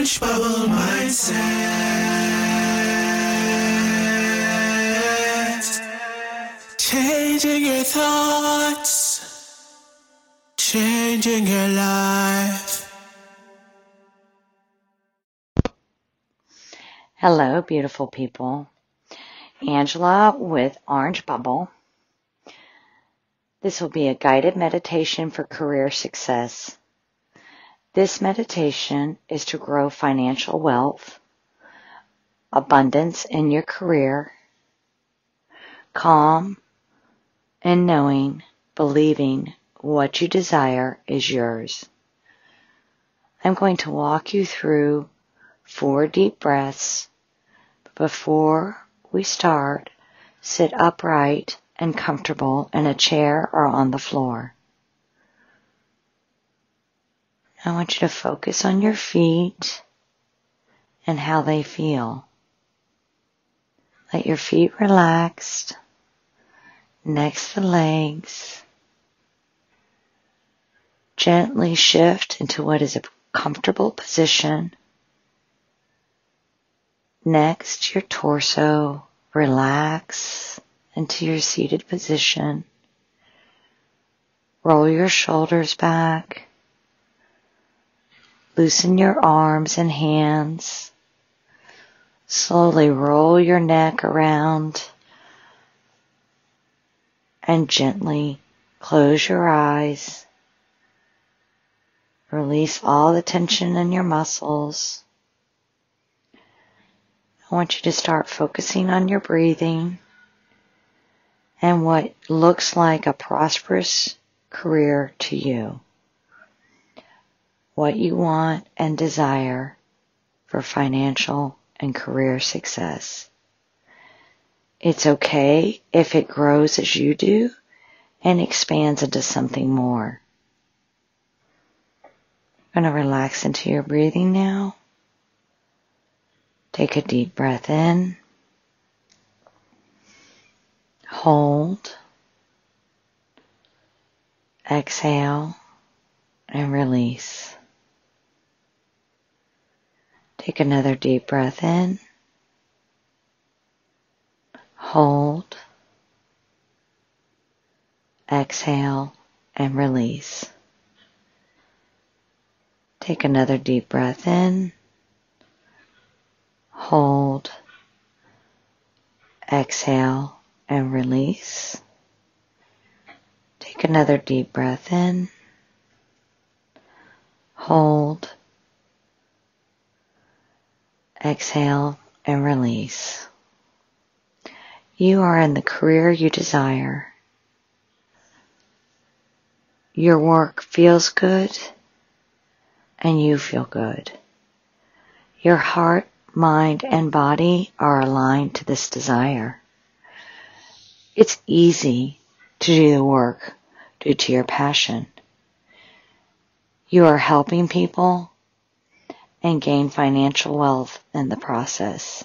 Orange Bubble Mindset. Changing your thoughts, changing your life. Hello, beautiful people. Angela with Orange Bubble. This will be a guided meditation for career success. This meditation is to grow financial wealth, abundance in your career, calm and knowing, believing what you desire is yours. I'm going to walk you through four deep breaths before we start. Sit upright and comfortable in a chair or on the floor. I want you to focus on your feet and how they feel. Let your feet relaxed next the legs. Gently shift into what is a comfortable position. Next, your torso relax into your seated position. Roll your shoulders back. Loosen your arms and hands. Slowly roll your neck around and gently close your eyes. Release all the tension in your muscles. I want you to start focusing on your breathing and what looks like a prosperous career to you. What you want and desire for financial and career success. It's okay if it grows as you do and expands into something more. I'm going to relax into your breathing now. Take a deep breath in hold, exhale, and release. Take another deep breath in, hold, exhale, and release. Take another deep breath in, hold, exhale, and release. Take another deep breath in. Hold. Exhale and release. You are in the career you desire. Your work feels good and you feel good. Your heart, mind, and body are aligned to this desire. It's easy to do the work due to your passion. You are helping people and gain financial wealth in the process.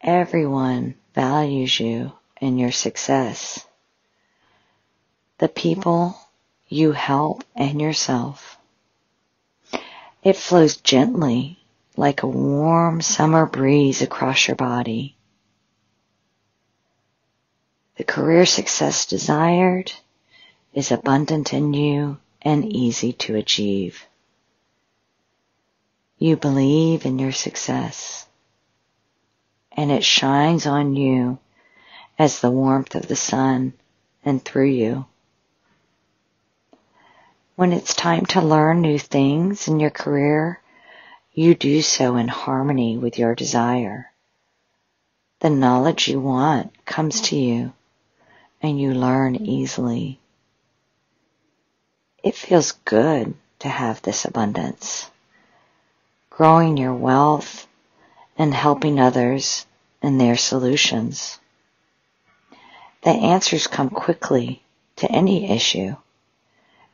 Everyone values you and your success. The people you help and yourself. It flows gently like a warm summer breeze across your body. The career success desired is abundant in you and easy to achieve. You believe in your success and it shines on you as the warmth of the sun and through you. When it's time to learn new things in your career, you do so in harmony with your desire. The knowledge you want comes to you and you learn easily. It feels good to have this abundance. Growing your wealth and helping others in their solutions. The answers come quickly to any issue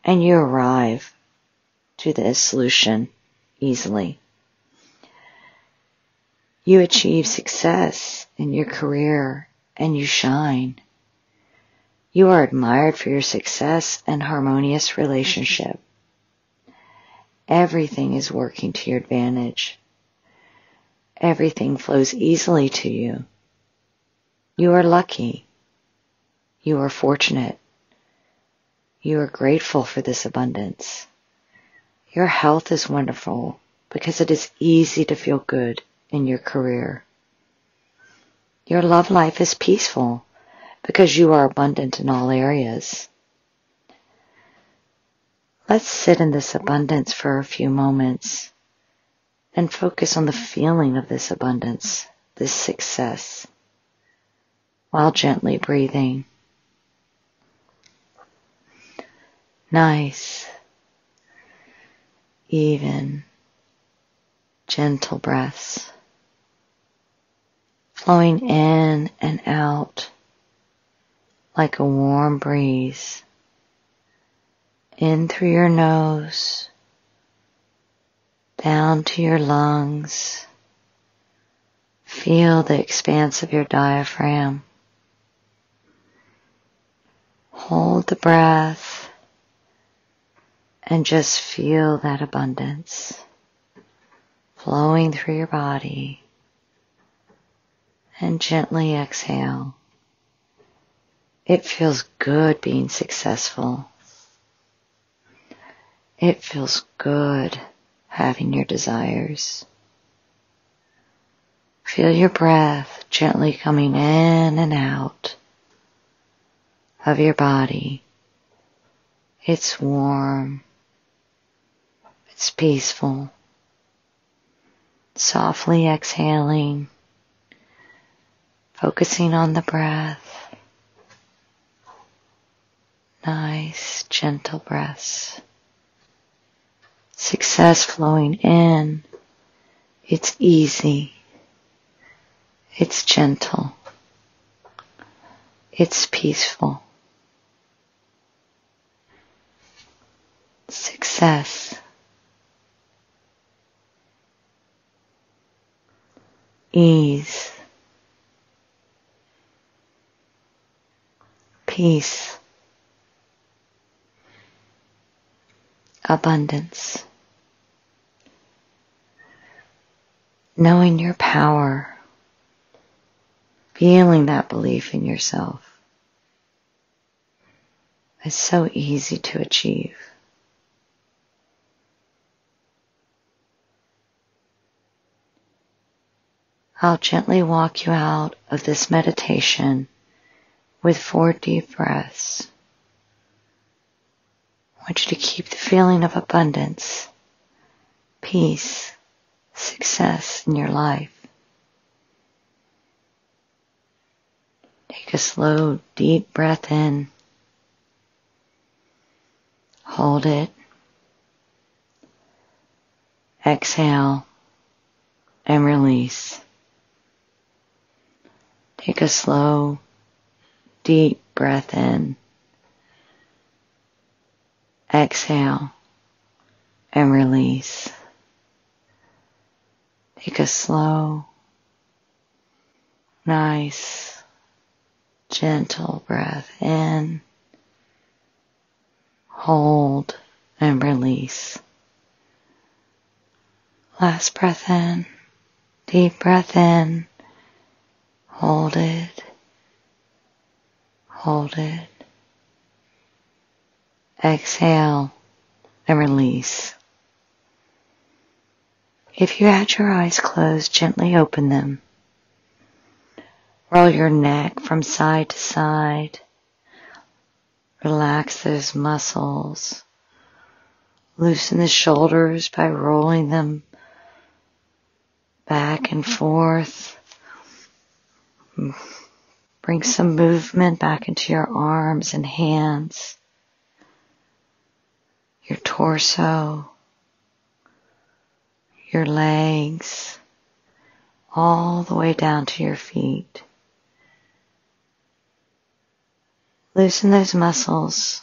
and you arrive to the solution easily. You achieve success in your career and you shine. You are admired for your success and harmonious relationship. Everything is working to your advantage. Everything flows easily to you. You are lucky. You are fortunate. You are grateful for this abundance. Your health is wonderful because it is easy to feel good in your career. Your love life is peaceful because you are abundant in all areas. Let's sit in this abundance for a few moments and focus on the feeling of this abundance, this success, while gently breathing. Nice, even, gentle breaths flowing in and out like a warm breeze in through your nose, down to your lungs. Feel the expanse of your diaphragm. Hold the breath and just feel that abundance flowing through your body and gently exhale. It feels good being successful. It feels good having your desires. Feel your breath gently coming in and out of your body. It's warm. It's peaceful. Softly exhaling, focusing on the breath. Nice, gentle breaths success flowing in. It's easy. It's gentle. It's peaceful. Success. Ease. Peace. Abundance. knowing your power, feeling that belief in yourself is so easy to achieve. I'll gently walk you out of this meditation with four deep breaths. Want you to keep the feeling of abundance, peace, success in your life. Take a slow, deep breath in. Hold it. Exhale and release. Take a slow, deep breath in. Exhale and release. Take a slow, nice, gentle breath in, hold, and release. Last breath in, deep breath in, hold it, hold it. Exhale and release. If you had your eyes closed, gently open them. Roll your neck from side to side. Relax those muscles. Loosen the shoulders by rolling them back and forth. Bring some movement back into your arms and hands, torso your legs, all the way down to your feet. Loosen those muscles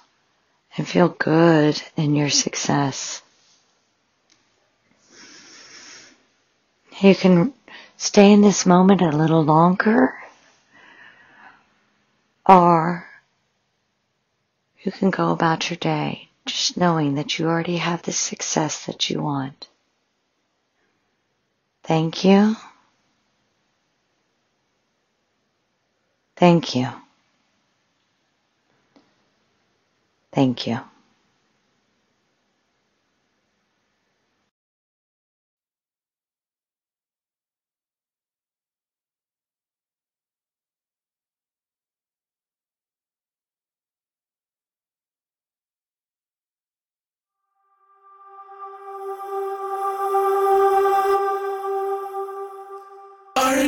and feel good in your success. You can stay in this moment a little longer or you can go about your day Just knowing that you already have the success that you want. Thank you. Thank you. Thank you.